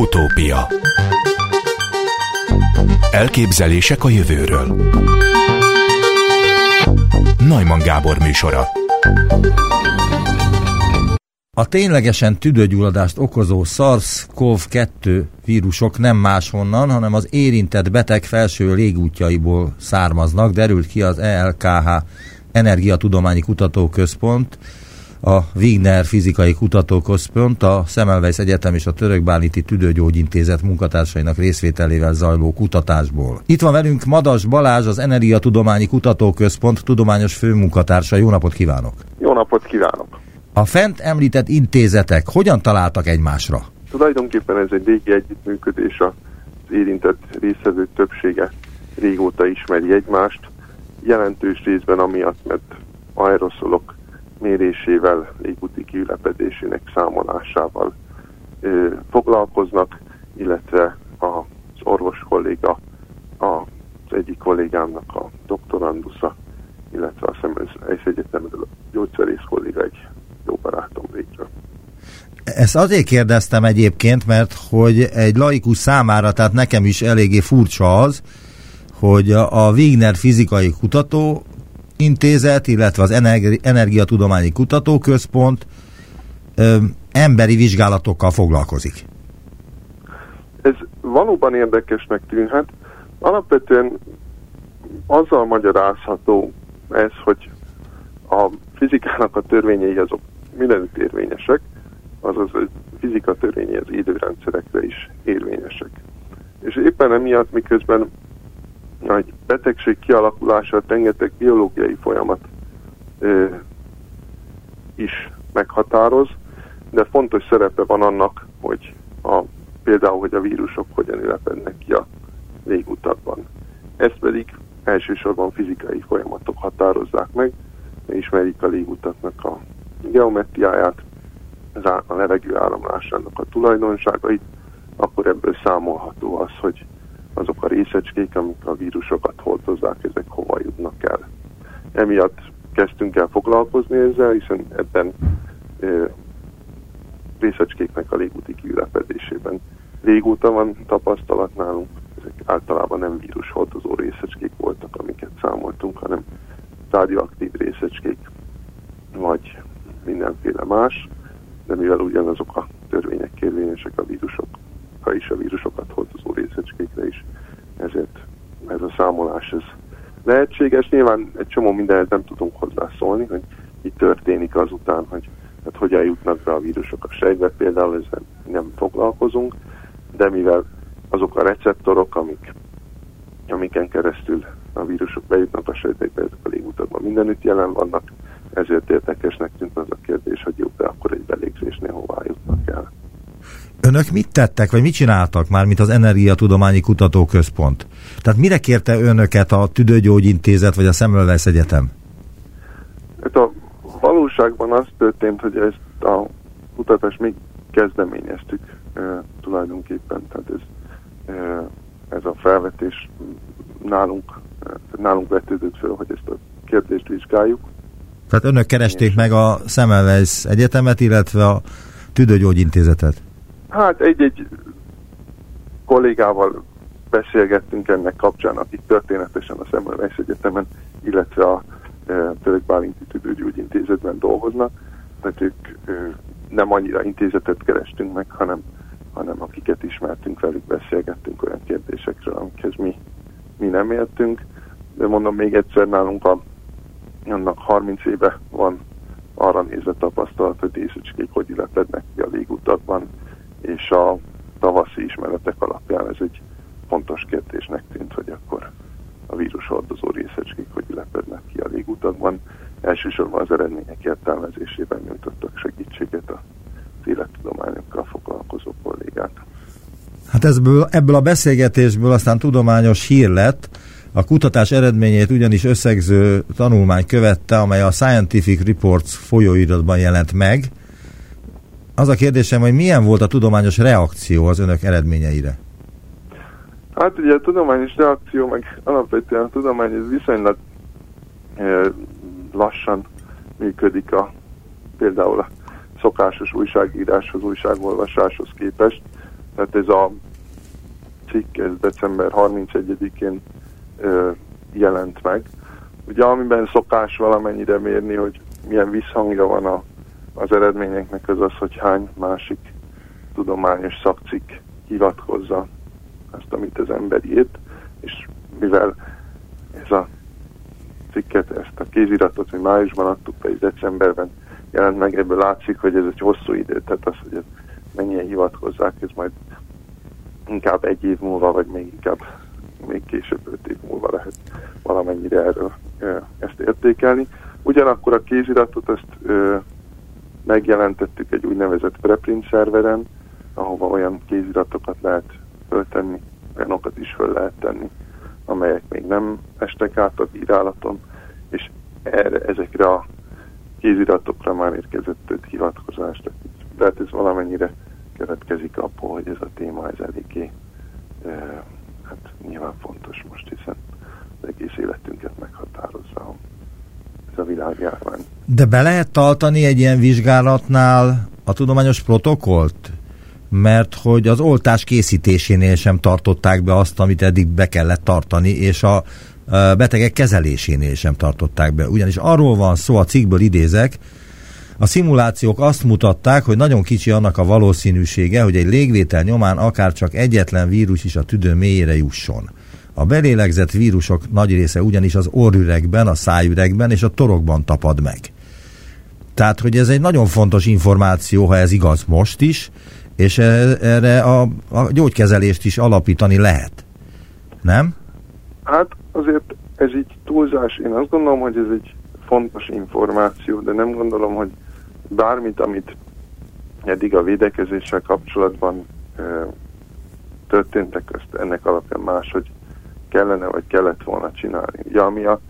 Utópia. Elképzelések a jövőről. Najman Gábor műsora. A ténylegesen tüdőgyulladást okozó SARS-CoV-2 vírusok nem máshonnan, hanem az érintett beteg felső légútjaiból származnak, derült ki az ELKH Energiatudományi Kutatóközpont, a Wigner Fizikai Kutatóközpont, a Semmelweis Egyetem és a Török Báliti Tüdőgyógyintézet munkatársainak részvételével zajló kutatásból. Itt van velünk Madas Balázs, az Energiatudományi Kutatóközpont tudományos főmunkatársa. Jó napot kívánok! Jó napot kívánok! A fent említett intézetek hogyan találtak egymásra? Tulajdonképpen ez egy régi együttműködés, az érintett részvevők többsége régóta ismeri egymást, jelentős részben amiatt, mert aeroszolok mérésével, légúti kiülepedésének számolásával ö, foglalkoznak, illetve az orvos kolléga, az egyik kollégámnak a doktorandusza, illetve a Szemmelweis Egyetemről a gyógyszerész kolléga egy jó barátom végre. Ezt azért kérdeztem egyébként, mert hogy egy laikus számára, tehát nekem is eléggé furcsa az, hogy a Wigner fizikai kutató intézet, illetve az Energi- Energiatudományi Kutatóközpont ö, emberi vizsgálatokkal foglalkozik. Ez valóban érdekesnek tűnhet. Alapvetően azzal magyarázható ez, hogy a fizikának a törvényei azok mindenütt érvényesek, azaz a fizika törvényei az időrendszerekre is érvényesek. És éppen emiatt, miközben egy betegség kialakulása rengeteg biológiai folyamat ö, is meghatároz, de fontos szerepe van annak, hogy a, például, hogy a vírusok hogyan ülepednek ki a légutakban. Ezt pedig elsősorban fizikai folyamatok határozzák meg, ismerik a légutaknak a geometriáját, a levegő áramlásának a tulajdonságait, akkor ebből számolható az, hogy azok a részecskék, amik a vírusokat hordozzák, ezek hova jutnak el. Emiatt kezdtünk el foglalkozni ezzel, hiszen ebben e, részecskéknek a légúti kiülepedésében régóta van tapasztalat nálunk, ezek általában nem vírushordozó részecskék voltak, amiket számoltunk, hanem radioaktív részecskék, vagy mindenféle más, de mivel ugyanazok a törvények érvényesek a vírusokra is, a vírusokat hordozó részecskékre is, ezért ez a számolás ez lehetséges. Nyilván egy csomó mindenhez nem tudunk hozzászólni, hogy mi történik azután, hogy hát hogyan jutnak be a vírusok a sejtbe, például ezzel nem foglalkozunk, de mivel azok a receptorok, amik, amiken keresztül a vírusok bejutnak a sejtekbe, ezek a légutakban mindenütt jelen vannak, ezért érdekesnek tűnt az a kérdés, hogy jó, de akkor egy belégzésnél hová jutnak el. Önök mit tettek, vagy mit csináltak már, mint az Energiatudományi Kutatóközpont? Tehát mire kérte önöket a Tüdőgyógyintézet, vagy a Semmelweis Egyetem? Hát a valóságban az történt, hogy ezt a kutatást még kezdeményeztük e, tulajdonképpen, tehát ez, e, ez a felvetés nálunk, e, nálunk vetődött föl, hogy ezt a kérdést vizsgáljuk, tehát önök keresték meg a Semmelweis Egyetemet, illetve a Tüdőgyógyintézetet? Hát egy-egy kollégával beszélgettünk ennek kapcsán, akik történetesen a Semmelweis Egyetemen, illetve a e, Török Bálinti Tüdőgyógyintézetben dolgoznak, tehát ők e, nem annyira intézetet kerestünk meg, hanem, hanem akiket ismertünk velük, beszélgettünk olyan kérdésekről, amikhez mi, mi nem értünk. De mondom még egyszer, nálunk a annak 30 éve van arra nézve tapasztalat, hogy díszecskék hogy illetednek ki a légutakban, és a tavaszi ismeretek alapján ez egy fontos kérdésnek tűnt, hogy akkor a vírushordozó részecskék hogy lepednek ki a légutakban. Elsősorban az eredmények értelmezésében nyújtottak segítséget az élettudományokkal foglalkozó kollégák. Hát ebből, ebből a beszélgetésből aztán tudományos hír lett, a kutatás eredményét ugyanis összegző tanulmány követte, amely a Scientific Reports folyóiratban jelent meg. Az a kérdésem, hogy milyen volt a tudományos reakció az önök eredményeire? Hát ugye a tudományos reakció, meg alapvetően a tudomány viszonylag e, lassan működik a például a szokásos újságíráshoz, újságolvasáshoz képest. Tehát ez a cikk, ez december 31-én jelent meg. Ugye amiben szokás valamennyire mérni, hogy milyen visszhangja van a, az eredményeknek, az az, hogy hány másik tudományos szakcikk hivatkozza azt, amit az ember írt, és mivel ez a cikket, ezt a kéziratot, hogy májusban adtuk be, és decemberben jelent meg, ebből látszik, hogy ez egy hosszú idő, tehát az, hogy mennyien hivatkozzák, ez majd inkább egy év múlva, vagy még inkább még később öt év múlva lehet valamennyire erről ezt értékelni. Ugyanakkor a kéziratot ezt megjelentettük egy úgynevezett preprint szerveren, ahova olyan kéziratokat lehet föltenni, olyanokat is föl lehet tenni, amelyek még nem estek át a bírálaton, és erre, ezekre a kéziratokra már érkezett több hivatkozást. Tehát ez valamennyire következik abból, hogy ez a téma ez eléggé e, hát nyilván fontos most, hiszen az egész életünket meghatározza ez a világjárvány. De be lehet tartani egy ilyen vizsgálatnál a tudományos protokollt? Mert hogy az oltás készítésénél sem tartották be azt, amit eddig be kellett tartani, és a betegek kezelésénél sem tartották be. Ugyanis arról van szó, a cikkből idézek, a szimulációk azt mutatták, hogy nagyon kicsi annak a valószínűsége, hogy egy légvétel nyomán akár csak egyetlen vírus is a tüdő mélyére jusson. A belélegzett vírusok nagy része ugyanis az orrüregben, a szájüregben és a torokban tapad meg. Tehát, hogy ez egy nagyon fontos információ, ha ez igaz most is, és e- erre a, a gyógykezelést is alapítani lehet. Nem? Hát azért ez így túlzás. Én azt gondolom, hogy ez egy fontos információ, de nem gondolom, hogy bármit, amit eddig a védekezéssel kapcsolatban e, történtek, ezt ennek alapján máshogy kellene, vagy kellett volna csinálni. Ja, ami, a,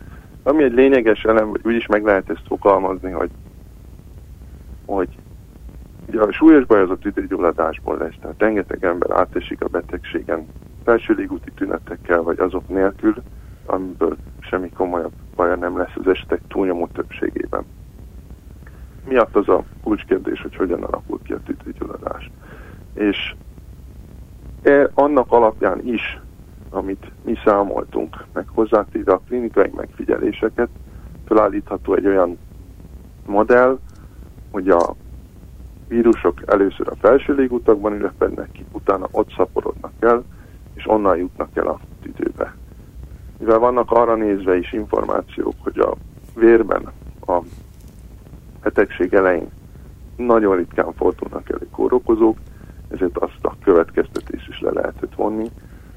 ami egy lényeges elem, vagy úgyis meg lehet ezt fogalmazni, hogy, hogy ugye a súlyos baj az a tüdőgyulladásból lesz, tehát rengeteg ember átesik a betegségen felső légúti tünetekkel, vagy azok nélkül, amiből semmi komolyabb baja nem lesz az esetek túlnyomó többségében. Miatt az a kulcskérdés, hogy hogyan alakul ki a tüdőgyulladás. És e, annak alapján is, amit mi számoltunk, meg hozzátéve a klinikai megfigyeléseket, felállítható egy olyan modell, hogy a vírusok először a felső légutakban ülepednek ki, utána ott szaporodnak el, és onnan jutnak el a tüdőbe. Mivel vannak arra nézve is információk, hogy a vérben a betegség elején nagyon ritkán fordulnak elő kórokozók, ezért azt a következtetés is le lehetett vonni,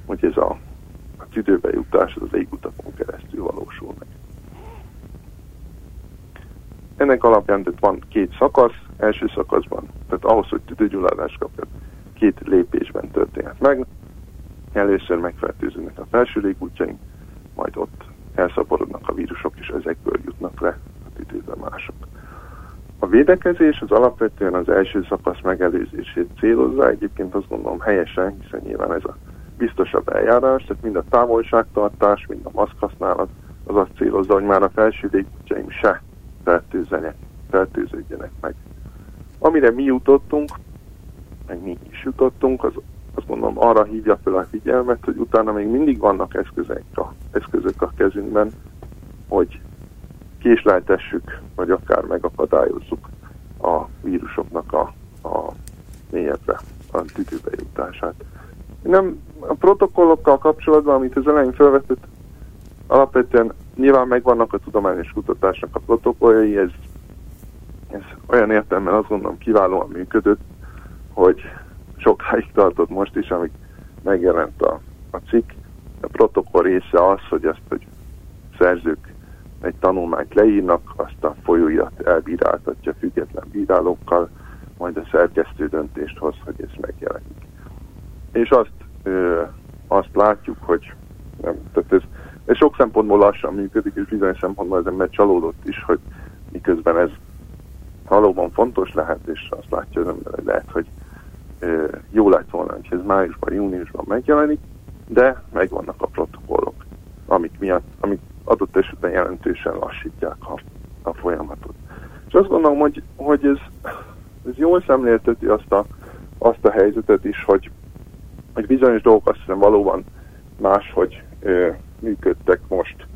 hogy ez a, a tüdőbe jutás az légutakon keresztül valósul meg. Ennek alapján tehát van két szakasz, első szakaszban, tehát ahhoz, hogy tüdőgyulladást kapjon, két lépésben történhet meg. Először megfertőződnek a felső légútjaink, majd ott elszaporodnak a vírusok, és ezekből jutnak le a tüdőbe mások. A védekezés az alapvetően az első szakasz megelőzését célozza, egyébként azt gondolom helyesen, hiszen nyilván ez a biztosabb eljárás, tehát mind a távolságtartás, mind a maszkhasználat az azt célozza, hogy már a felső légútjaim se fertőződjenek meg. Amire mi jutottunk, meg mi is jutottunk, az azt mondom, arra hívja fel a figyelmet, hogy utána még mindig vannak eszközök a, eszközök a kezünkben, hogy késleltessük, vagy akár megakadályozzuk a vírusoknak a, a mélyebbre, a tüdőbe jutását. Nem, a protokollokkal kapcsolatban, amit az elején felvetett, alapvetően nyilván megvannak a tudományos kutatásnak a protokolljai, ez, ez olyan értelemben azt gondolom kiválóan működött, hogy sokáig tartott most is, amíg megjelent a, a cikk. A protokoll része az, hogy ezt, hogy szerzők egy tanulmányt leírnak, azt a folyóirat elbíráltatja független bírálókkal, majd a szerkesztő döntést hoz, hogy ez megjelenik. És azt, ö, azt látjuk, hogy ez, sok szempontból lassan működik, és bizonyos szempontból az ember csalódott is, hogy miközben ez valóban fontos lehet, és azt látja az ember, hogy lehet, hogy jó lett volna, hogy ez májusban, júniusban megjelenik, de megvannak a protokollok, amik miatt, amik adott esetben jelentősen lassítják a, a folyamatot. És azt gondolom, hogy, hogy ez, ez jól szemlélteti azt a, azt a helyzetet is, hogy hogy bizonyos dolgok azt hiszem valóban máshogy ö, működtek most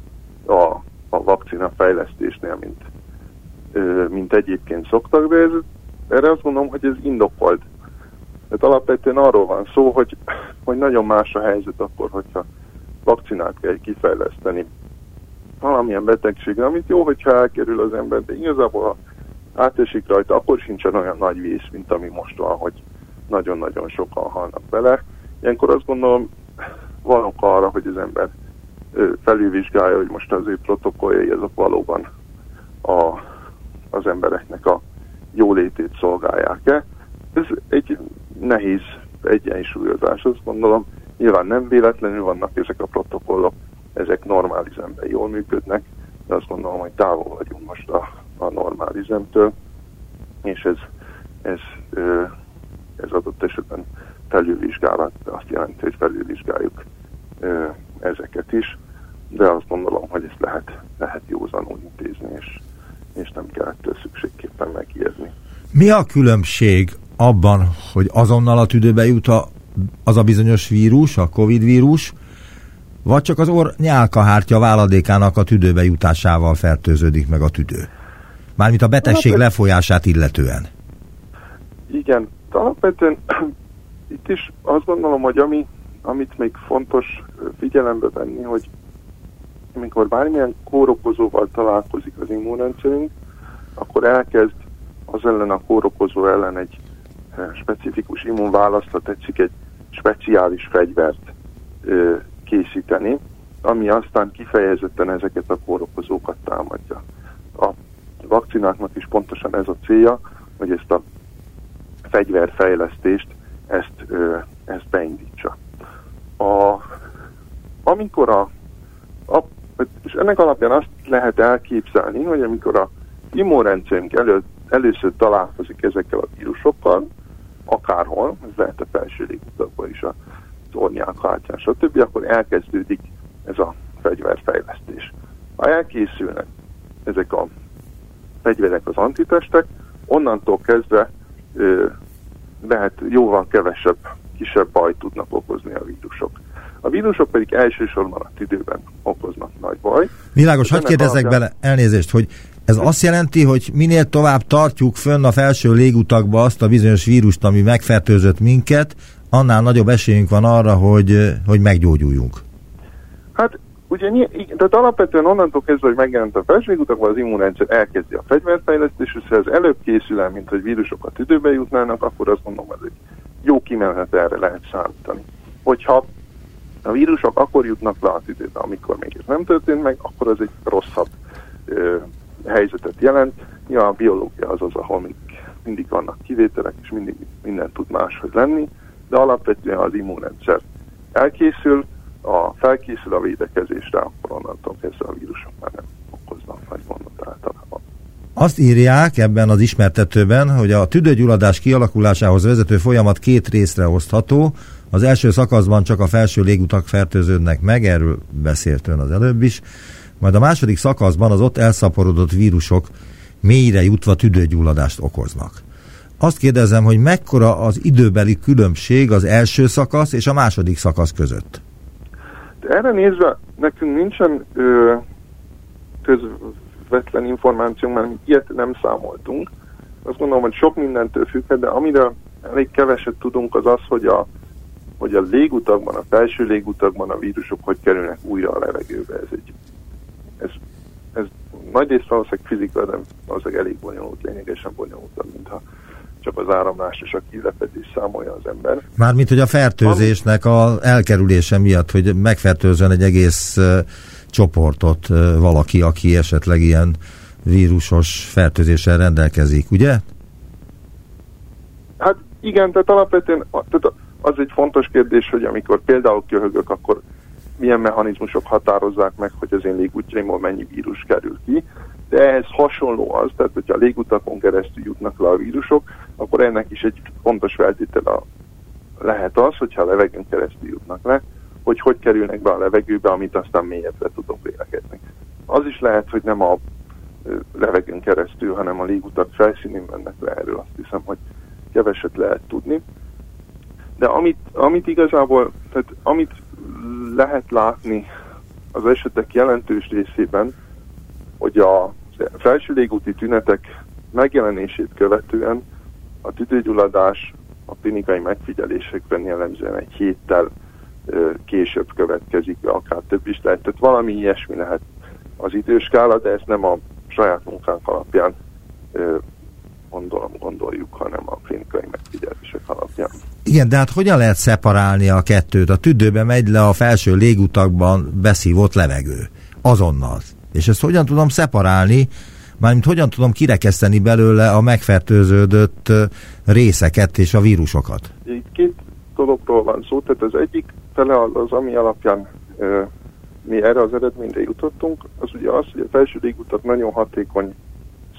a, a vakcina fejlesztésnél, mint, mint egyébként szoktak, de ez, erre azt gondolom, hogy ez indokolt. Tehát alapvetően arról van szó, hogy, hogy nagyon más a helyzet akkor, hogyha vakcinát kell kifejleszteni valamilyen betegségre, amit jó, hogyha elkerül az ember, de igazából ha átesik rajta, akkor sincsen olyan nagy vész, mint ami most van, hogy nagyon-nagyon sokan halnak bele. Ilyenkor azt gondolom, van oka arra, hogy az ember felülvizsgálja, hogy most az ő protokolljai azok valóban a, az embereknek a jólétét szolgálják-e. Ez egy nehéz egyensúlyozás, azt gondolom. Nyilván nem véletlenül vannak ezek a protokollok, ezek normalizemben jól működnek, de azt gondolom, hogy távol vagyunk most a, a normalizemtől, és ez, ez, ez adott esetben felülvizsgálat, azt jelenti, hogy felülvizsgáljuk ezeket is, de azt gondolom, hogy ezt lehet, lehet józanul intézni, és, és nem kell ettől szükségképpen megijedni. Mi a különbség abban, hogy azonnal a tüdőbe jut a, az a bizonyos vírus, a Covid vírus, vagy csak az orr nyálkahártya váladékának a tüdőbe jutásával fertőződik meg a tüdő? Mármint a betegség hát, lefolyását illetően. Igen, alapvetően itt is azt gondolom, hogy ami, amit még fontos figyelembe venni, hogy amikor bármilyen kórokozóval találkozik az immunrendszerünk, akkor elkezd az ellen a kórokozó ellen egy eh, specifikus immunválaszt, ha tetszik, egy speciális fegyvert készíteni, ami aztán kifejezetten ezeket a kórokozókat támadja. A vakcináknak is pontosan ez a célja, hogy ezt a fegyverfejlesztést ezt, ezt beindítsa. A, amikor a, a, és ennek alapján azt lehet elképzelni, hogy amikor a immunrendszerünk elő, először találkozik ezekkel a vírusokkal, akárhol, ez lehet a felső légutakban is a tornyák, hátján, stb., akkor elkezdődik ez a fegyverfejlesztés. Ha elkészülnek ezek a fegyverek az antitestek, onnantól kezdve ö, lehet jóval kevesebb, kisebb baj tudnak okozni a vírusok. A vírusok pedig elsősorban a tüdőben. Világos, hogy kérdezzek alapján... bele, elnézést, hogy ez azt jelenti, hogy minél tovább tartjuk fönn a felső légutakba azt a bizonyos vírust, ami megfertőzött minket, annál nagyobb esélyünk van arra, hogy, hogy meggyógyuljunk. Hát ugye, tehát alapvetően onnantól kezdve, hogy megjelent a felségútakban, az immunrendszer elkezdi a fegyverfejlesztés, és ha ez előbb készül el, mint hogy vírusok a tüdőbe jutnának, akkor azt mondom, hogy jó kimenet erre lehet számítani. Hogyha a vírusok akkor jutnak le a tüdőbe, amikor még ez nem történt meg, akkor az egy rosszabb ö, helyzetet jelent. Ja, a biológia az az, ahol mindig, mindig vannak kivételek, és mindig minden tud máshogy lenni de alapvetően az immunrendszer elkészül, a felkészül a védekezésre, akkor onnantól kezdve a vírusok már nem okoznak nagy gondot általában. Azt írják ebben az ismertetőben, hogy a tüdőgyulladás kialakulásához vezető folyamat két részre osztható. Az első szakaszban csak a felső légutak fertőződnek meg, erről beszélt ön az előbb is, majd a második szakaszban az ott elszaporodott vírusok mélyre jutva tüdőgyulladást okoznak. Azt kérdezem, hogy mekkora az időbeli különbség az első szakasz és a második szakasz között? Erre nézve nekünk nincsen ö, közvetlen információnk, mert ilyet nem számoltunk. Azt gondolom, hogy sok mindentől függ, de amire elég keveset tudunk, az az, hogy a, hogy a légutakban, a felső légutakban a vírusok hogy kerülnek újra a levegőbe. Ez egy ez, ez nagy részt valószínűleg fizika, de valószínűleg elég bonyolult, lényegesen bonyolultabb, mintha csak az áramlás és a kilepedés számolja az ember. Mármint, hogy a fertőzésnek a elkerülése miatt, hogy megfertőzön egy egész uh, csoportot uh, valaki, aki esetleg ilyen vírusos fertőzéssel rendelkezik, ugye? Hát igen, tehát alapvetően tehát az egy fontos kérdés, hogy amikor például köhögök, akkor milyen mechanizmusok határozzák meg, hogy az én légútjaimból mennyi vírus kerül ki de ehhez hasonló az, tehát hogyha a légutakon keresztül jutnak le a vírusok, akkor ennek is egy fontos feltétele lehet az, hogyha a levegőn keresztül jutnak le, hogy hogy kerülnek be a levegőbe, amit aztán mélyebbre tudok lélegezni. Az is lehet, hogy nem a levegőn keresztül, hanem a légutak felszínén mennek le erről, azt hiszem, hogy keveset lehet tudni. De amit, amit igazából, tehát amit lehet látni az esetek jelentős részében, hogy a felső légúti tünetek megjelenését követően a tüdőgyulladás a klinikai megfigyelésekben jellemzően egy héttel később következik, akár több is lehet. Tehát valami ilyesmi lehet az időskála, de ezt nem a saját munkánk alapján gondolom, gondoljuk, hanem a klinikai megfigyelések alapján. Igen, de hát hogyan lehet szeparálni a kettőt? A tüdőbe megy le a felső légutakban beszívott levegő. Azonnal. És ezt hogyan tudom szeparálni, mármint hogyan tudom kirekeszteni belőle a megfertőződött részeket és a vírusokat? Két dologról van szó, tehát az egyik fele az, ami alapján ö, mi erre az eredményre jutottunk, az ugye az, hogy a felső légutak nagyon hatékony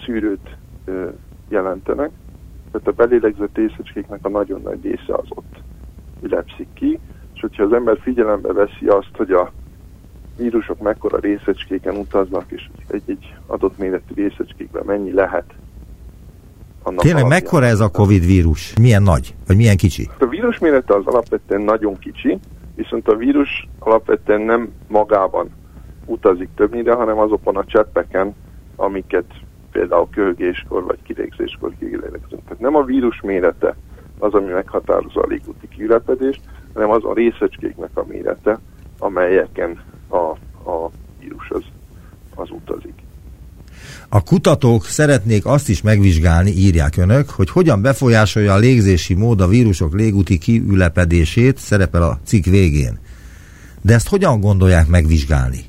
szűrőt ö, jelentenek, tehát a belélegzett részecskéknek a nagyon nagy része az ott ülepszik ki, és hogyha az ember figyelembe veszi azt, hogy a vírusok mekkora részecskéken utaznak, és egy-egy adott méretű részecskékben mennyi lehet. Annak Tényleg alapján. mekkora ez a Covid vírus? Milyen nagy? Vagy milyen kicsi? A vírus mérete az alapvetően nagyon kicsi, viszont a vírus alapvetően nem magában utazik többnyire, hanem azokon a cseppeken, amiket például köhögéskor vagy kilégzéskor kilélegzünk. Tehát nem a vírus mérete az, ami meghatározza a légúti kiülepedést, hanem az a részecskéknek a mérete, amelyeken a, a vírus az, az utazik. A kutatók szeretnék azt is megvizsgálni, írják önök, hogy hogyan befolyásolja a légzési mód a vírusok légúti kiülepedését, szerepel a cikk végén. De ezt hogyan gondolják megvizsgálni?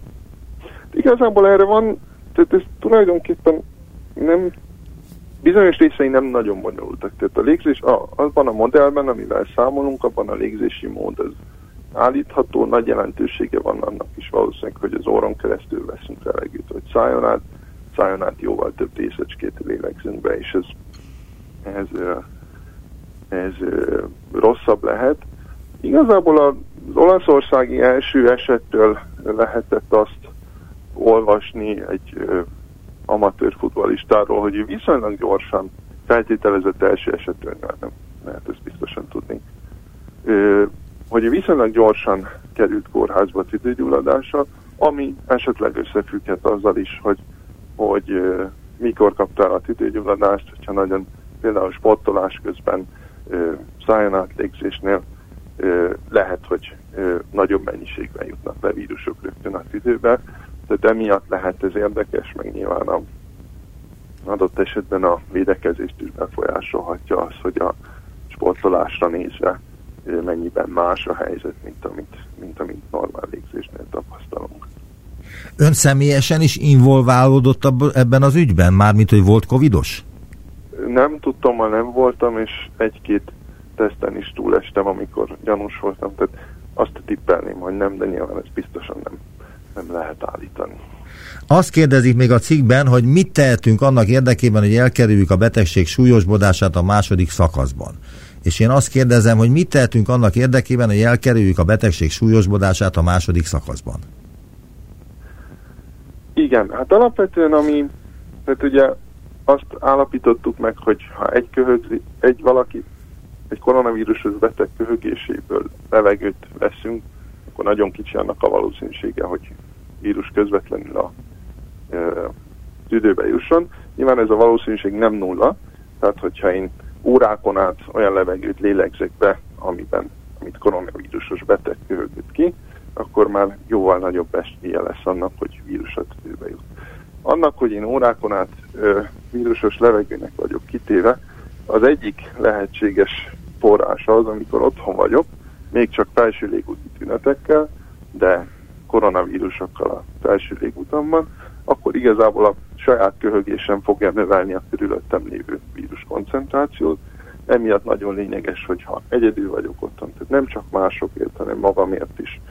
Igazából erre van, tehát ez tulajdonképpen nem, bizonyos részei nem nagyon bonyolultak. Tehát a légzés, a, azban a modellben, amivel számolunk, abban a légzési mód az állítható, nagy jelentősége van annak is valószínűleg, hogy az óron keresztül veszünk levegőt, vagy szájon át, szájon át jóval több részecskét lélegzünk be, és ez, ez, ez rosszabb lehet. Igazából az olaszországi első esettől lehetett azt olvasni egy amatőr futballistáról, hogy viszonylag gyorsan feltételezett első esetről, nem lehet ezt biztosan tudni, hogy viszonylag gyorsan került kórházba tüdőgyulladása, ami esetleg összefügghet azzal is, hogy, hogy mikor kapta el a tüdőgyulladást, hogyha nagyon például sportolás közben szájon átlégzésnél lehet, hogy nagyobb mennyiségben jutnak be vírusok rögtön a tüdőbe, tehát emiatt lehet ez érdekes, meg nyilván a adott esetben a védekezést is befolyásolhatja az, hogy a sportolásra nézve mennyiben más a helyzet, mint amit, mint amit normál légzésnél tapasztalunk. Ön személyesen is involválódott ebben az ügyben, mármint, hogy volt covidos? Nem tudtam, ma nem voltam, és egy-két teszten is túlestem, amikor gyanús voltam, tehát azt tippelném, hogy nem, de nyilván ez biztosan nem, nem lehet állítani. Azt kérdezik még a cikkben, hogy mit tehetünk annak érdekében, hogy elkerüljük a betegség súlyosbodását a második szakaszban. És én azt kérdezem, hogy mit tehetünk annak érdekében, hogy elkerüljük a betegség súlyosbodását a második szakaszban? Igen, hát alapvetően ami, tehát ugye azt állapítottuk meg, hogy ha egy, köhög, egy valaki egy koronavírusos beteg köhögéséből levegőt veszünk, akkor nagyon kicsi annak a valószínűsége, hogy vírus közvetlenül a tüdőbe jusson. Nyilván ez a valószínűség nem nulla, tehát hogyha én órákon át olyan levegőt lélegzek be, amiben, amit koronavírusos beteg köhögött ki, akkor már jóval nagyobb esélye lesz annak, hogy vírus a tüdőbe jut. Annak, hogy én órákon át ö, vírusos levegőnek vagyok kitéve, az egyik lehetséges forrása az, amikor otthon vagyok, még csak felső légúti tünetekkel, de koronavírusokkal a felső légutamban, akkor igazából a saját köhögésem fogja növelni a körülöttem lévő vírus koncentrációt. Emiatt nagyon lényeges, hogyha egyedül vagyok otthon, tehát nem csak másokért, hanem magamért is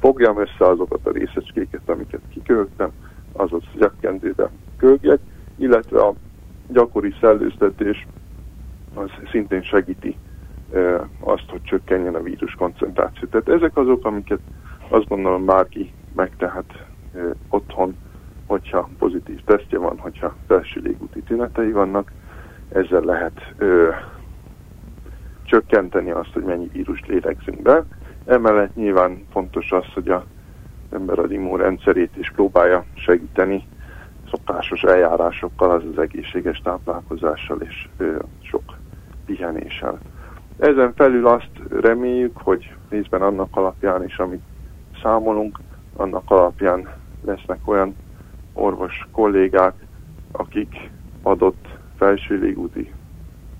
fogjam össze azokat a részecskéket, amiket kiköhögtem, azaz zsebkendőbe köhögjek, illetve a gyakori szellőztetés az szintén segíti azt, hogy csökkenjen a vírus koncentráció. Tehát ezek azok, amiket azt gondolom bárki megtehet otthon, hogyha pozitív tesztje van, hogyha felső légúti tünetei vannak, ezzel lehet ö, csökkenteni azt, hogy mennyi vírust lélegzünk be. Emellett nyilván fontos az, hogy a ember az immunrendszerét is próbálja segíteni szokásos eljárásokkal, az az egészséges táplálkozással és ö, sok pihenéssel. Ezen felül azt reméljük, hogy részben annak alapján is, amit számolunk, annak alapján lesznek olyan orvos kollégák, akik adott felső légúti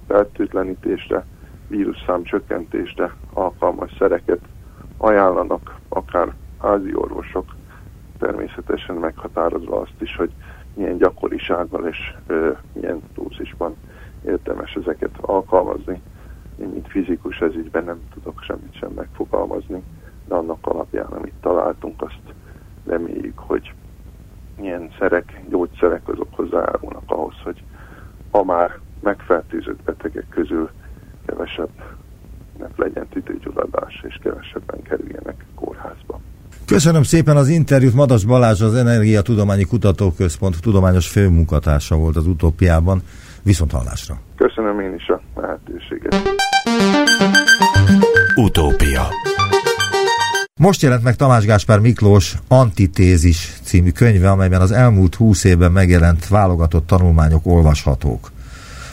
fertőtlenítésre, vírusszám csökkentésre alkalmas szereket ajánlanak, akár házi orvosok, természetesen meghatározva azt is, hogy milyen gyakorisággal és ö, milyen dózisban érdemes ezeket alkalmazni. Én, mint fizikus ez ígyben nem tudok semmit sem megfogalmazni, de annak alapján, amit találtunk, azt reméljük, hogy milyen szerek, gyógyszerek azok hozzájárulnak ahhoz, hogy ha már megfertőzött betegek közül kevesebb legyen tüdőgyulladás, és kevesebben kerüljenek kórházba. Köszönöm szépen az interjút. Madas Balázs az Energiatudományi Kutatóközpont tudományos főmunkatársa volt az utópiában. Viszont hallásra. Köszönöm én is a lehetőséget. Utópia most jelent meg Tamás Gáspár Miklós Antitézis című könyve, amelyben az elmúlt húsz évben megjelent válogatott tanulmányok olvashatók.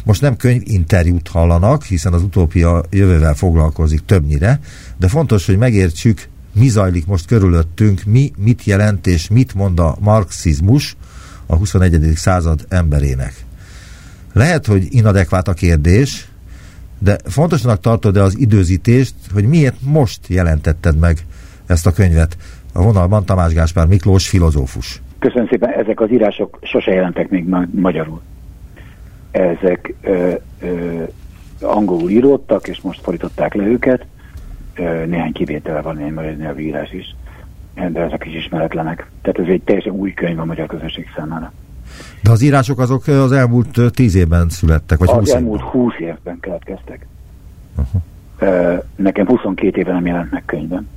Most nem könyv interjút hallanak, hiszen az utópia jövővel foglalkozik többnyire, de fontos, hogy megértsük, mi zajlik most körülöttünk, mi mit jelent és mit mond a marxizmus a 21. század emberének. Lehet, hogy inadekvát a kérdés, de fontosnak tartod-e az időzítést, hogy miért most jelentetted meg ezt a könyvet? A vonalban Tamás Gáspár Miklós, filozófus. Köszönöm szépen, ezek az írások sose jelentek még ma- magyarul. Ezek ö, ö, angolul íródtak, és most fordították le őket. Ö, néhány kivétele van, egy magyar nyelvírás is, de ezek is ismeretlenek. Tehát ez egy teljesen új könyv a magyar közösség számára. De az írások azok az elmúlt tíz évben születtek, vagy Az 20 elmúlt? 20 évben keletkeztek. Ö, nekem 22 éve nem jelent meg könyvben.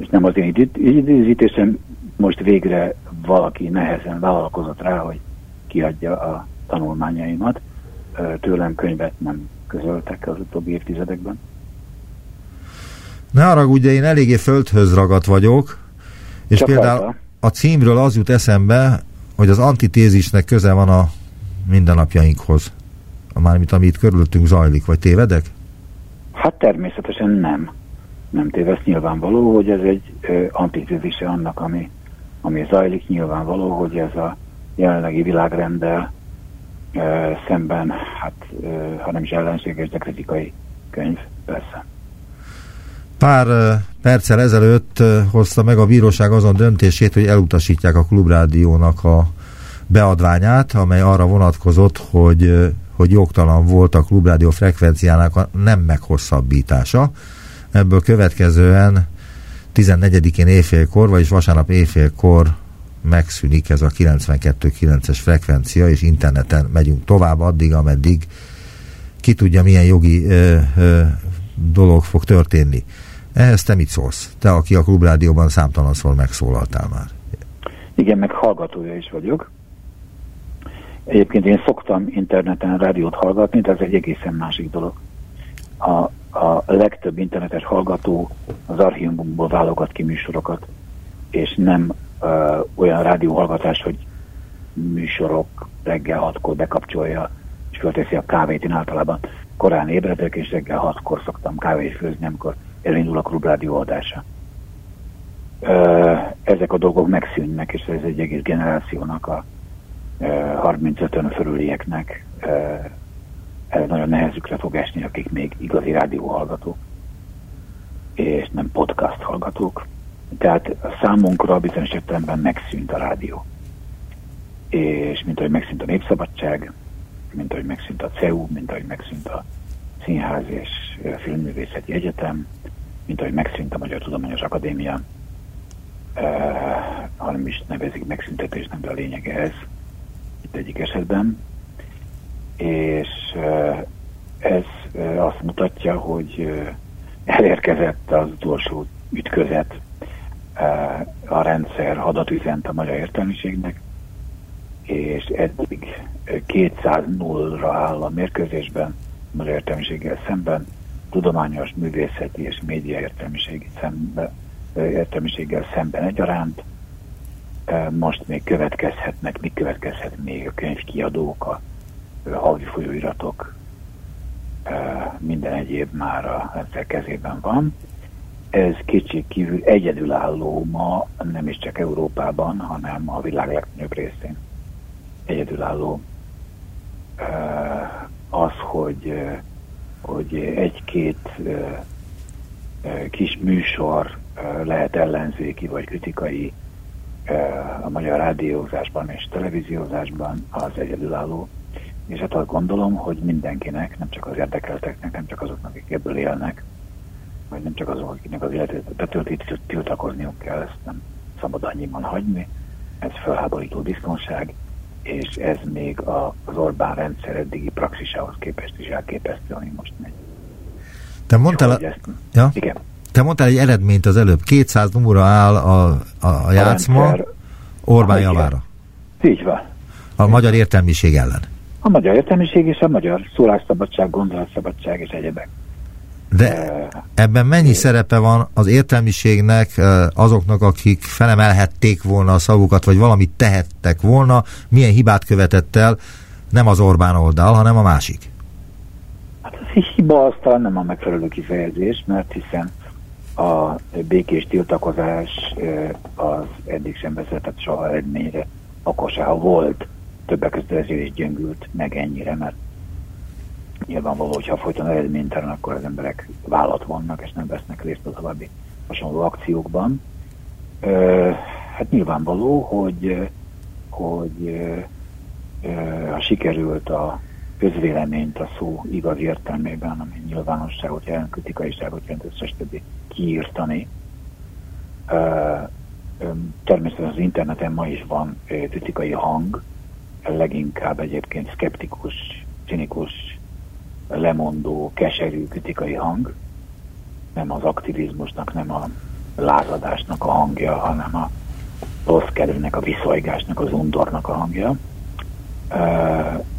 És nem az én idő- időzítésem, most végre valaki nehezen vállalkozott rá, hogy kiadja a tanulmányaimat. Tőlem könyvet nem közöltek az utóbbi évtizedekben. Ne haragudj, de én eléggé földhöz ragadt vagyok, és Csak például a címről az jut eszembe, hogy az antitézisnek köze van a mindennapjainkhoz. Mármint ami itt körülöttünk zajlik, vagy tévedek? Hát természetesen nem. Nem tévesz nyilvánvaló, hogy ez egy antitézise annak, ami, ami zajlik. Nyilvánvaló, hogy ez a jelenlegi világrenddel ö, szemben, hát ö, ha nem is ellenséges, de kritikai könyv, persze. Pár perccel ezelőtt hozta meg a bíróság azon döntését, hogy elutasítják a klubrádiónak a beadványát, amely arra vonatkozott, hogy, hogy jogtalan volt a klubrádió frekvenciának a nem meghosszabbítása. Ebből következően 14-én éjfélkor, vagyis vasárnap éjfélkor megszűnik ez a 92.9-es frekvencia, és interneten megyünk tovább addig, ameddig ki tudja, milyen jogi ö, ö, dolog fog történni. Ehhez te mit szólsz? Te, aki a klubrádióban számtalanszor megszólaltál már. Igen, meg hallgatója is vagyok. Egyébként én szoktam interneten rádiót hallgatni, de ez egy egészen másik dolog. A, a legtöbb internetes hallgató az archívumból válogat ki műsorokat, és nem ö, olyan rádióhallgatás, hogy műsorok reggel hatkor bekapcsolja, és fölteszi a kávét. Én általában korán ébredek, és reggel hatkor szoktam kávét főzni, amikor elindul a klubrádió adása. Ö, ezek a dolgok megszűnnek, és ez egy egész generációnak a ö, 35-ön fölülieknek ö, ez nagyon nehezükre fog esni, akik még igazi rádióhallgatók, és nem podcast hallgatók. Tehát számunkra bizonyos értelemben megszűnt a rádió. És mint ahogy megszűnt a Népszabadság, mint ahogy megszűnt a CEU, mint ahogy megszűnt a Színház és Filmművészeti Egyetem, mint ahogy megszűnt a Magyar Tudományos Akadémia, uh, hanem is nevezik megszüntetésnek, de a lényege ez itt egyik esetben. És ez azt mutatja, hogy elérkezett az utolsó ütközet, a rendszer hadat üzent a magyar értelmiségnek, és eddig 200 0-ra áll a mérkőzésben a magyar értelmiséggel szemben, tudományos, művészeti és média szembe, értelmiséggel szemben egyaránt. Most még következhetnek, mi következhet még a könyvkiadók, a havi folyóiratok, minden egyéb már a kezében van. Ez kicsi kívül egyedülálló ma, nem is csak Európában, hanem a világ legnagyobb részén egyedülálló az, hogy, hogy egy-két kis műsor lehet ellenzéki vagy kritikai a magyar rádiózásban és televíziózásban az egyedülálló. És hát azt gondolom, hogy mindenkinek, nem csak az érdekelteknek, nem csak azoknak, akik ebből élnek, vagy nem csak azok, akiknek az életét betöltít, tiltakozniuk kell, ezt nem szabad annyiban hagyni. Ez felháborító biztonság, és ez még az Orbán rendszer eddigi praxisához képest is elképesztő, ami most megy. Te mondtál, a... ezt... ja? Igen. Te mondtál egy eredményt az előbb, 200 numura áll a, a, a játszma a Orbán a javára. Így van. A magyar értelmiség ellen. A magyar értelmiség és a magyar szólásszabadság, gondolatszabadság és egyebek. De ebben mennyi szerepe van az értelmiségnek, azoknak, akik felemelhették volna a szavukat, vagy valamit tehettek volna, milyen hibát követett el, nem az Orbán oldal, hanem a másik? Hát ez hiba aztán nem a megfelelő kifejezés, mert hiszen a békés tiltakozás az eddig sem vezetett soha eredményre, akkor se, ha volt, többek között ezért is gyöngült meg ennyire, mert nyilvánvaló, hogyha folyton eredménytelen, akkor az emberek vállat vannak, és nem vesznek részt a további hasonló akciókban. Ö, hát nyilvánvaló, hogy, hogy ha sikerült a közvéleményt a szó igaz értelmében, ami nyilvánosságot jelent, kritikaiságot jelent, összes többi kiírtani. Természetesen az interneten ma is van kritikai hang, leginkább egyébként skeptikus, cinikus lemondó, keserű kritikai hang, nem az aktivizmusnak, nem a lázadásnak a hangja, hanem a rossz kerülnek, a viszolygásnak, az undornak a hangja.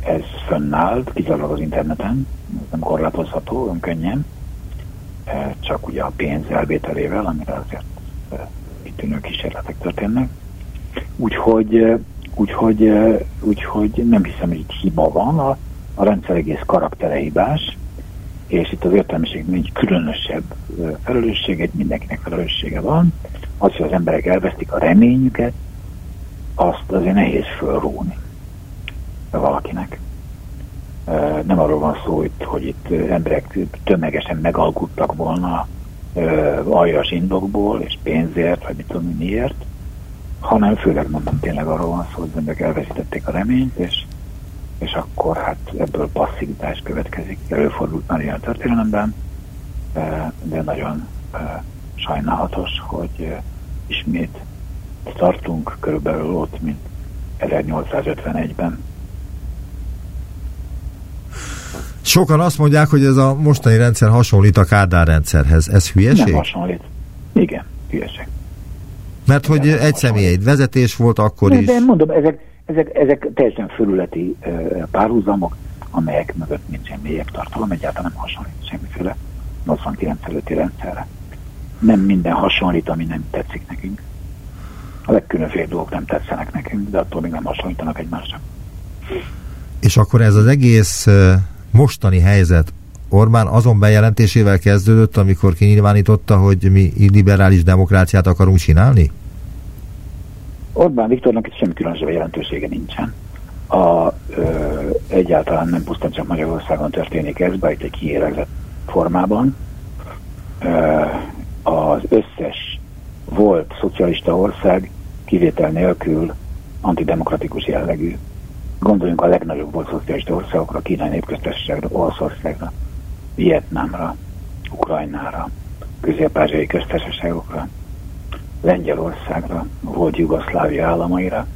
Ez fönnáll, kizárólag az interneten, nem korlátozható, olyan könnyen, csak ugye a pénz elvételével, amire azért kitűnő kísérletek történnek. Úgyhogy, úgyhogy, úgyhogy nem hiszem, hogy itt hiba van, a a rendszer egész karaktere hibás, és itt az értelmiség nincs különösebb felelőssége, mindenkinek felelőssége van. Az, hogy az emberek elvesztik a reményüket, azt azért nehéz fölróni valakinek. Nem arról van szó, hogy, hogy itt emberek tömegesen megalkuttak volna aljas indokból, és pénzért, vagy mit tudom miért, hanem főleg mondom tényleg arról van szó, hogy az emberek elveszítették a reményt, és és akkor hát ebből passzivitás következik. Előfordult már ilyen történelemben, de nagyon sajnálatos, hogy ismét tartunk körülbelül ott, mint 1851-ben. Sokan azt mondják, hogy ez a mostani rendszer hasonlít a Kádár rendszerhez. Ez hülyeség? Nem hasonlít. Igen, hülyeség. Mert hogy egy személy, egy vezetés volt akkor de, is. De mondom, ezek, ezek, ezek teljesen fölületi párhuzamok, amelyek mögött nincsen mélyebb tartalom, egyáltalán nem hasonlít semmiféle 89 előtti rendszerre. Nem minden hasonlít, ami nem tetszik nekünk. A legkülönféle dolgok nem tetszenek nekünk, de attól még nem hasonlítanak egymásra. És akkor ez az egész mostani helyzet Orbán azon bejelentésével kezdődött, amikor kinyilvánította, hogy mi liberális demokráciát akarunk csinálni? Orbán Viktornak itt semmi különösebb jelentősége nincsen. A, ö, egyáltalán nem pusztán csak Magyarországon történik ez, bár itt egy kiélegzett formában. Ö, az összes volt szocialista ország kivétel nélkül antidemokratikus jellegű. Gondoljunk a legnagyobb volt szocialista országokra, Kínai Népköztársaságra, Olaszországra, Vietnámra, Ukrajnára, közép-ázsiai köztársaságokra. Lengyelországra, volt Jugoszlávia államaira.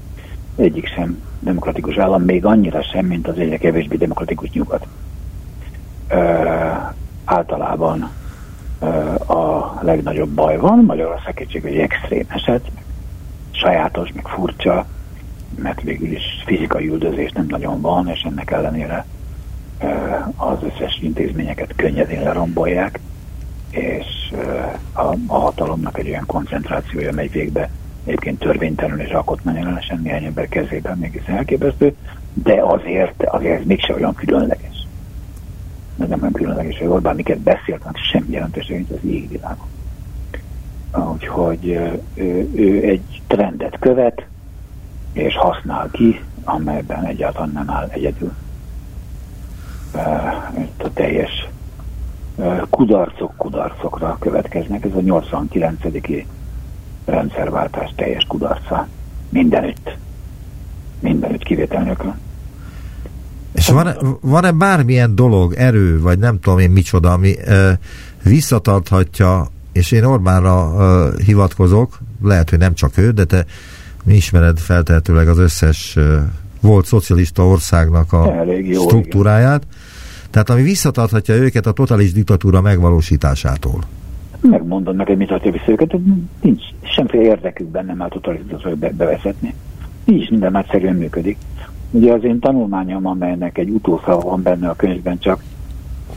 Egyik sem demokratikus állam, még annyira sem, mint az egyre kevésbé demokratikus nyugat. Ö, általában ö, a legnagyobb baj van, Magyarország kétség egy extrém eset, sajátos, meg furcsa, mert végül is fizikai üldözés nem nagyon van, és ennek ellenére az összes intézményeket könnyedén lerombolják, és a, a hatalomnak egy olyan koncentrációja megy végbe, egyébként törvénytelenül és alkotmányellenesen néhány ember kezében mégis elképesztő, de azért, azért ez mégse olyan különleges. Ez nem olyan különleges, hogy Orbán miket beszélt, semmi jelentőség, mint az égvilágon. Úgyhogy ő, ő egy trendet követ, és használ ki, amelyben egyáltalán nem áll egyedül. Itt a teljes kudarcok kudarcokra következnek. Ez a 89. rendszerváltás teljes kudarca. Mindenütt. Mindenütt kivétel nélkül. És van-e, van-e bármilyen dolog, erő, vagy nem tudom én micsoda, ami e, visszatarthatja, és én Orbánra e, hivatkozok, lehet, hogy nem csak ő, de te mi ismered feltehetőleg az összes e, volt szocialista országnak a jó, struktúráját. Igen. Tehát ami visszatarthatja őket a totális diktatúra megvalósításától. Megmondom neked, mit tartja vissza őket, nincs semmiféle érdekük benne már totális diktatúra bevezetni. Nincs, minden nagyszerűen működik. Ugye az én tanulmányom, amelynek egy utószava van benne a könyvben, csak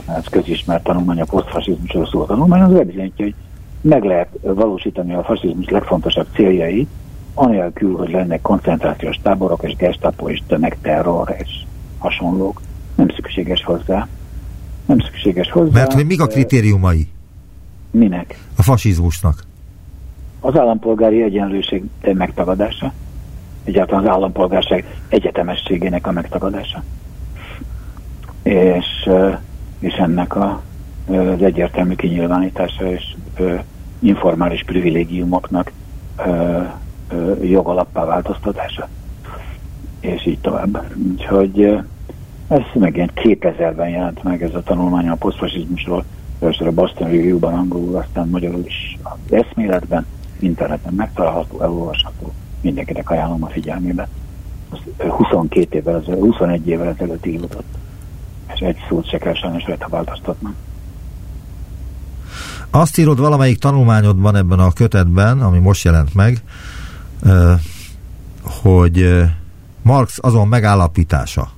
ez közismert tanulmány, a posztfasizmusról szól tanulmány, az bebizonyítja, hogy meg lehet valósítani a fasizmus legfontosabb céljait, anélkül, hogy lennek koncentrációs táborok és gestapo és tömegterror és hasonlók. Nem szükséges hozzá. Nem szükséges hozzá. Mert hogy mik a kritériumai? Minek? A fasizmusnak. Az állampolgári egyenlőség megtagadása. Egyáltalán az állampolgárság egyetemességének a megtagadása. És, és ennek a, az egyértelmű kinyilvánítása és informális privilégiumoknak jogalappá változtatása. És így tovább. Úgyhogy ez megint 2000-ben jelent meg ez a tanulmány a posztfasizmusról, először a Boston Review-ban angolul, aztán magyarul is az eszméletben, interneten megtalálható, elolvasható, mindenkinek ajánlom a figyelmébe. 22 évvel ezelőtt, 21 évvel ezelőtt írott, és egy szót se kell sajnos változtatnom. Azt írod valamelyik tanulmányodban ebben a kötetben, ami most jelent meg, hogy Marx azon megállapítása,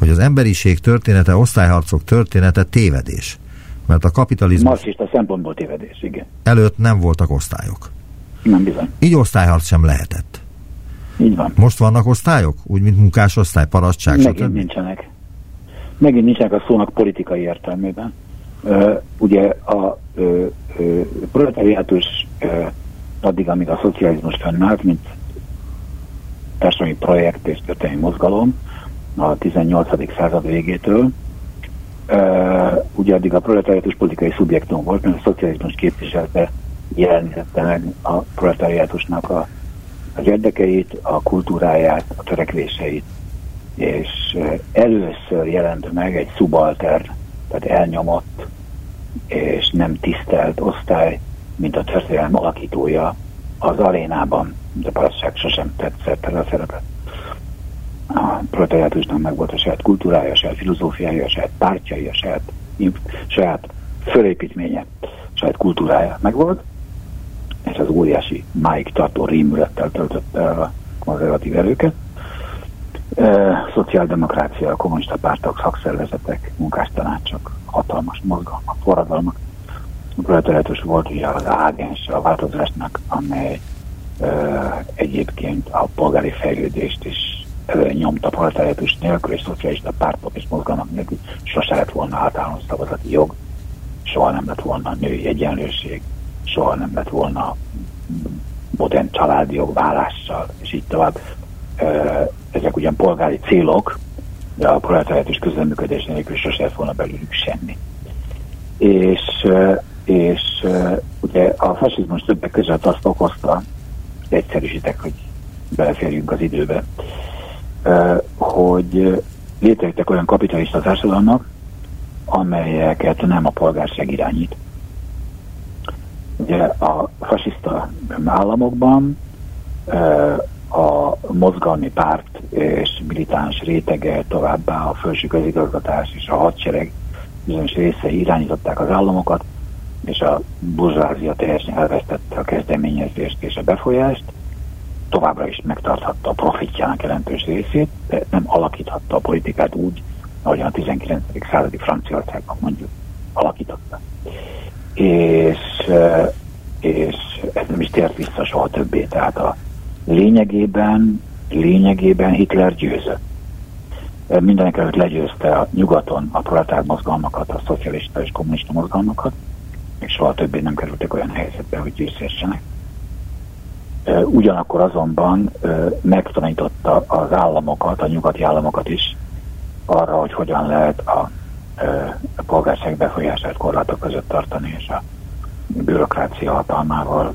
hogy az emberiség története, osztályharcok története tévedés. Mert a kapitalizmus... Marxista szempontból tévedés, igen. Előtt nem voltak osztályok. Nem bizony. Így osztályharc sem lehetett. Így van. Most vannak osztályok? Úgy, mint munkásosztály, parasztság, Megint stb. nincsenek. Megint nincsenek a szónak politikai értelmében. Uh, ugye a uh, uh, proletariátus addig, amíg a szocializmus fennállt, mint társadalmi projekt és történelmi mozgalom, a 18. század végétől. Ugye addig a proletariátus politikai szubjektum volt, mert a szocializmus képviselte jelenítette meg a proletariátusnak a, az érdekeit, a kultúráját, a törekvéseit. És először jelent meg egy subalter, tehát elnyomott és nem tisztelt osztály, mint a történelem alakítója az arénában, de parasság sosem tetszett ez a szerepet a proletariátusnak meg volt a saját kultúrája, a saját filozófiája, a saját pártjai, a saját, saját fölépítménye, a saját kultúrája megvolt, és az óriási máig tartó rémülettel töltötte a konzervatív erőket. E, szociáldemokrácia, kommunista pártok, szakszervezetek, munkástanácsok, hatalmas mozgalmak, forradalmak. A proletariátus volt ugye az ágens a változásnak, amely e, egyébként a polgári fejlődést is nyomta proletariátus nélkül és szocialista pártok és mozgalmak nélkül sose lett volna általános szavazati jog, soha nem lett volna női egyenlőség, soha nem lett volna modern családi jog vállással, és így tovább. Ezek ugyan polgári célok, de a proletariátus közleműködés nélkül sose lett volna belőlük semmi. És, és ugye a fasizmus többek között azt okozta, egyszerűsítek, hogy beleférjünk az időbe, hogy létrejöttek olyan kapitalista társadalmak, amelyeket nem a polgárság irányít. Ugye a fasiszta államokban a mozgalmi párt és militáns rétege, továbbá a felső közigazgatás és a hadsereg bizonyos részei irányították az államokat, és a burzsázia teljesen elvesztette a kezdeményezést és a befolyást, továbbra is megtarthatta a profitjának jelentős részét, de nem alakíthatta a politikát úgy, ahogyan a 19. századi Franciaországban mondjuk alakította. És, és ez nem is tért vissza soha többé. Tehát a lényegében, lényegében Hitler győzött. Mindenek előtt legyőzte a nyugaton a proletár mozgalmakat, a szocialista és kommunista mozgalmakat, és soha többé nem kerültek olyan helyzetbe, hogy győzhessenek. Ugyanakkor azonban megtanította az államokat, a nyugati államokat is arra, hogy hogyan lehet a, a polgárság befolyását korlátok között tartani, és a bürokrácia hatalmával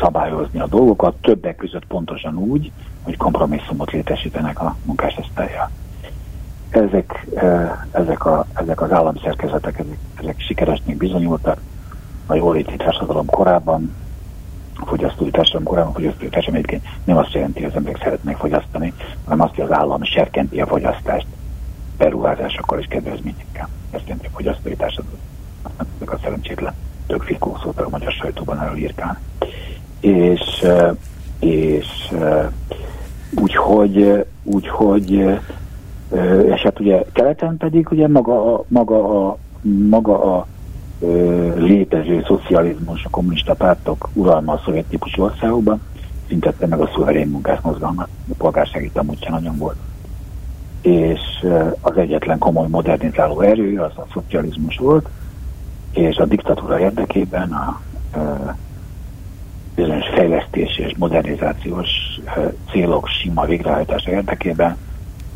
szabályozni a dolgokat, többek között pontosan úgy, hogy kompromisszumot létesítenek a munkásosztályjal. Ezek, ezek, a, ezek az államszerkezetek, ezek, ezek sikeresnek bizonyultak a jóléti társadalom korában, a fogyasztói társadalom korában, a fogyasztói társadalom egyébként nem azt jelenti, hogy az emberek szeretnek fogyasztani, hanem azt, hogy az állam serkenti a fogyasztást beruházásokkal és kedvezményekkel. Ezt jelenti a fogyasztói társadalom. Ezek a szerencsétlen tök fikó szót a magyar sajtóban erről írkálni. És, és úgyhogy, úgyhogy és hát ugye keleten pedig ugye maga a, maga a, maga a létező szocializmus, a kommunista pártok uralma a szovjet típusú országokban szüntette meg a szuverén munkásmozgalmat. A polgárság itt amúgy sem nagyon volt. És az egyetlen komoly modernizáló erő az a szocializmus volt, és a diktatúra érdekében a, a bizonyos fejlesztés és modernizációs célok sima végrehajtása érdekében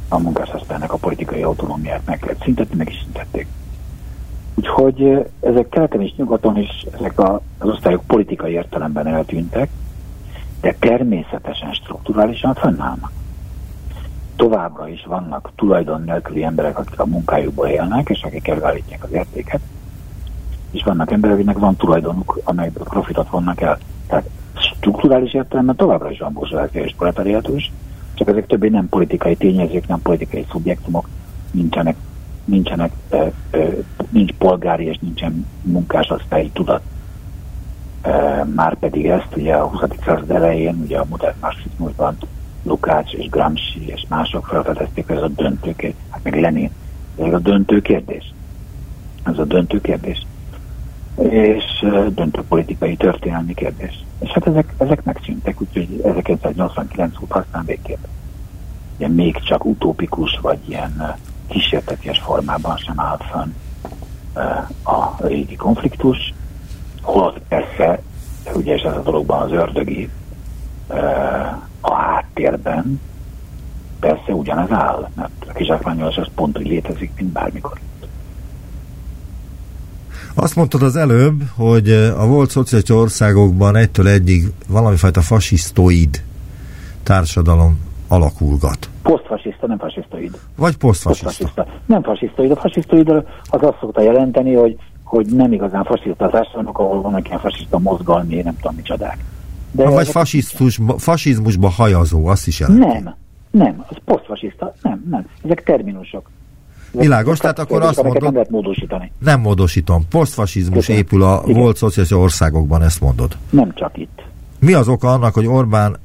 a munkásosztálynak a politikai autonómiát meg lehet szüntetni, meg is szüntették. Úgyhogy ezek keleten és nyugaton is, ezek a, az osztályok politikai értelemben eltűntek, de természetesen strukturálisan fönnállnak. Továbbra is vannak tulajdon nélküli emberek, akik a munkájukból élnek, és akik előállítják az értéket, és vannak emberek, akiknek van tulajdonuk, amelyekből profitot vonnak el. Tehát strukturális értelemben továbbra is van borzolázia és proletariátus, csak ezek többé nem politikai tényezők, nem politikai szubjektumok, nincsenek, nincsenek, nincs polgári és nincsen munkásosztályi tudat. Már pedig ezt ugye a 20. század elején, ugye a modern marxizmusban Lukács és Gramsci és mások felfedezték, ez a döntő kérdés, hát meg Lenin, ez a döntő kérdés. Ez a döntő kérdés és döntő politikai történelmi kérdés. És hát ezek, ezek megszűntek, úgyhogy 1989 óta aztán végképp. Ugye még csak utópikus, vagy ilyen kísérteties formában sem állt fönn a régi konfliktus, holott persze, ugye és ez a dologban az ördögi a háttérben persze ugyanez áll, mert a kizsákmányolás az pont úgy létezik, mint bármikor. Azt mondtad az előbb, hogy a volt szociális országokban egytől egyig valamifajta fasisztoid társadalom alakulgat. Posztfasiszta, nem fasisztoid. Vagy posztfasiszta. posztfasiszta. Nem fasisztoid. A fasisztoid az azt szokta jelenteni, hogy, hogy nem igazán fasiszta társadalmak, ahol vannak ilyen fasiszta mozgalmi, nem tudom micsodák. De ha vagy fasisztus, fasizmusba hajazó, azt is jelenti. Nem, nem, az posztfasiszta, nem, nem. Ezek terminusok. Világos, tehát akkor azt mondod... Nem lehet módosítani. Nem módosítom. Posztfasizmus Köszön. épül a Igen. volt szociális országokban, ezt mondod. Nem csak itt. Mi az oka annak, hogy Orbán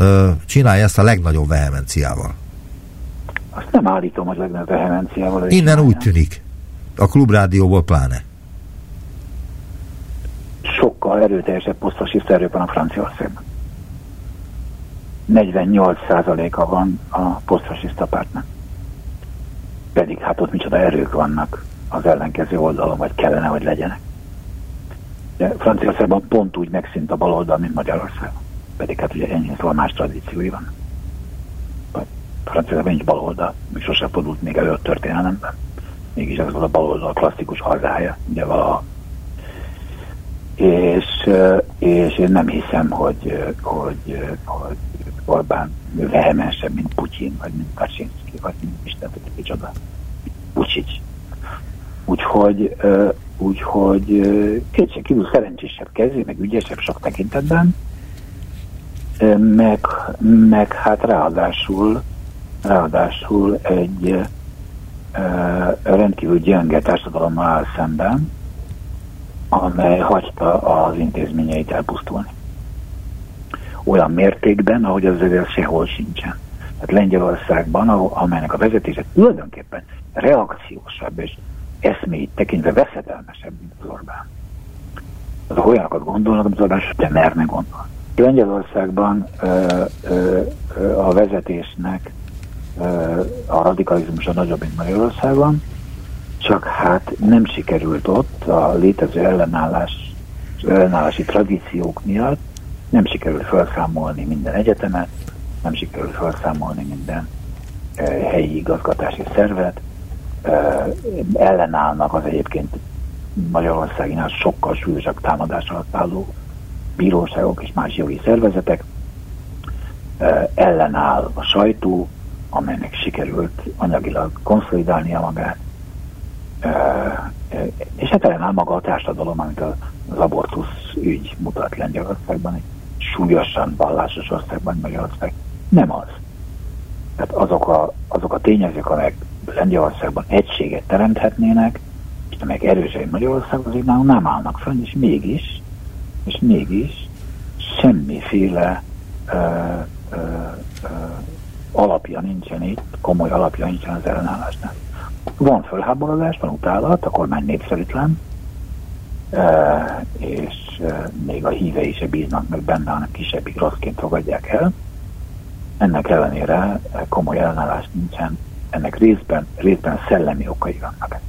ö, csinálja ezt a legnagyobb vehemenciával? Azt nem állítom, hogy legnagyobb vehemenciával. Innen csinálja. úgy tűnik. A klubrádióból pláne. Sokkal erőteljesebb posztfasiszta erő van a Franciaországban. 48%-a van a posztfasiszta pártnak pedig hát ott micsoda erők vannak az ellenkező oldalon, vagy kellene, hogy legyenek. De Franciaországban pont úgy megszint a baloldal, mint Magyarországon. Pedig hát ugye ennyi szóval más tradíciói van. Franciaországban nincs baloldal, még sose fordult még elő a történelemben. Mégis ez volt a baloldal klasszikus hazája, ugye valaha. És, és én nem hiszem, hogy, hogy, hogy Orbán vehemensebb, mint Putyin, vagy mint Kaczynszki, vagy mint Isten, hogy kicsoda. Vucic. Úgyhogy, úgyhogy kétség kívül szerencsésebb kezé, meg ügyesebb sok tekintetben, meg, meg hát ráadásul, ráadásul egy rendkívül gyenge társadalommal áll szemben, amely hagyta az intézményeit elpusztulni olyan mértékben, ahogy az azért sehol sincsen. Tehát Lengyelországban, amelynek a vezetése tulajdonképpen reakciósabb és eszméit tekintve veszedelmesebb, mint az Orbán. Azok olyanokat gondolnak, amit az Orbán de merne gondol. Lengyelországban ö, ö, ö, a vezetésnek ö, a radikalizmusa nagyobb, mint Magyarországon, csak hát nem sikerült ott a létező ellenállás, ellenállási tradíciók miatt nem sikerült felszámolni minden egyetemet, nem sikerült felszámolni minden helyi igazgatási szervet, ellenállnak az egyébként Magyarországinál sokkal súlyosabb támadás alatt álló bíróságok és más jogi szervezetek, ellenáll a sajtó, amelynek sikerült anyagilag konszolidálnia magát, és hát ellenáll maga a társadalom, amit az abortusz ügy mutat Lengyelországban, egy súlyosan vallásos országban Magyarország. Nem az. Tehát azok a, azok a tényezők, amelyek Lengyelországban egységet teremthetnének, és amelyek erősei Magyarországon, azok nem állnak fönn, és mégis, és mégis semmiféle ö, ö, ö, alapja nincsen itt, komoly alapja nincsen az ellenállásnál. Van fölháborodás, van utálat, a kormány népszerűtlen, és még a hívei se bíznak meg benne, hanem kisebbik rosszként fogadják el. Ennek ellenére komoly ellenállás nincsen, ennek részben, részben szellemi okai vannak,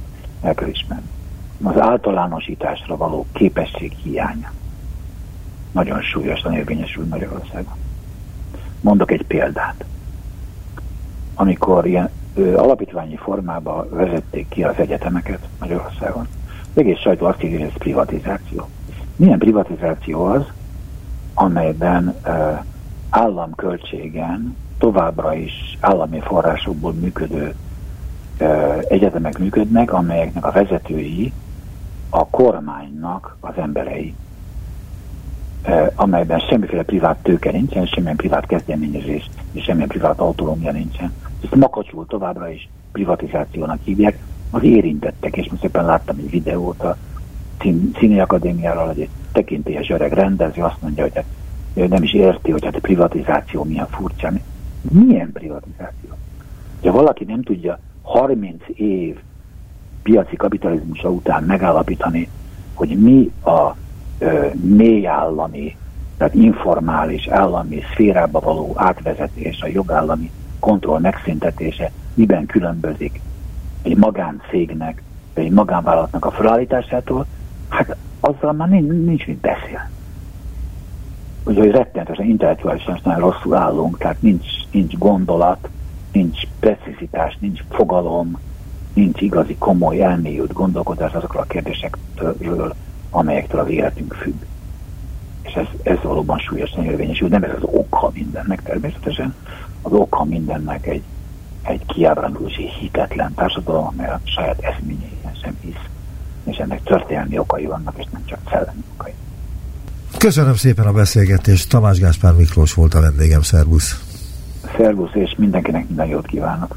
el kell ismerni. Az általánosításra való képesség hiánya nagyon súlyosan érvényesül Magyarországon. Mondok egy példát. Amikor ilyen ö, alapítványi formába vezették ki az egyetemeket Magyarországon, az egész sajtó azt írja, hogy ez privatizáció. Milyen privatizáció az, amelyben ö, államköltségen továbbra is állami forrásokból működő ö, egyetemek működnek, amelyeknek a vezetői a kormánynak az emberei, amelyben semmiféle privát tőke nincsen, semmilyen privát kezdeményezés és semmilyen privát autonómia nincsen. Ezt makacsul továbbra is privatizációnak hívják az érintettek, és most éppen láttam egy videót a Színi Akadémiáról, hogy egy tekintélyes öreg rendező azt mondja, hogy hát nem is érti, hogy hát a privatizáció milyen furcsa. Milyen privatizáció? Ha valaki nem tudja 30 év piaci kapitalizmusa után megállapítani, hogy mi a mély állami, tehát informális állami szférába való átvezetés, a jogállami kontroll megszüntetése miben különbözik egy magáncégnek, egy magánvállalatnak a felállításától, hát azzal már nincs, nincs mit beszél. Ugye, hogy rettenetesen intellektuálisan nagyon rosszul állunk, tehát nincs, nincs gondolat, nincs precizitás, nincs fogalom, nincs igazi komoly elmélyült gondolkodás azokról a kérdésekről, amelyektől az életünk függ. És ez, ez valóban súlyosan érvényesül. Nem ez az oka mindennek természetesen. Az oka mindennek egy egy kiábrándulósi hitetlen társadalom, amely a saját eszményeiben sem hisz, és ennek történelmi okai vannak, és nem csak szellemi okai. Köszönöm szépen a beszélgetést. Tamás Gáspár Miklós volt a vendégem. Szervusz! Szervusz, és mindenkinek minden jót kívánok!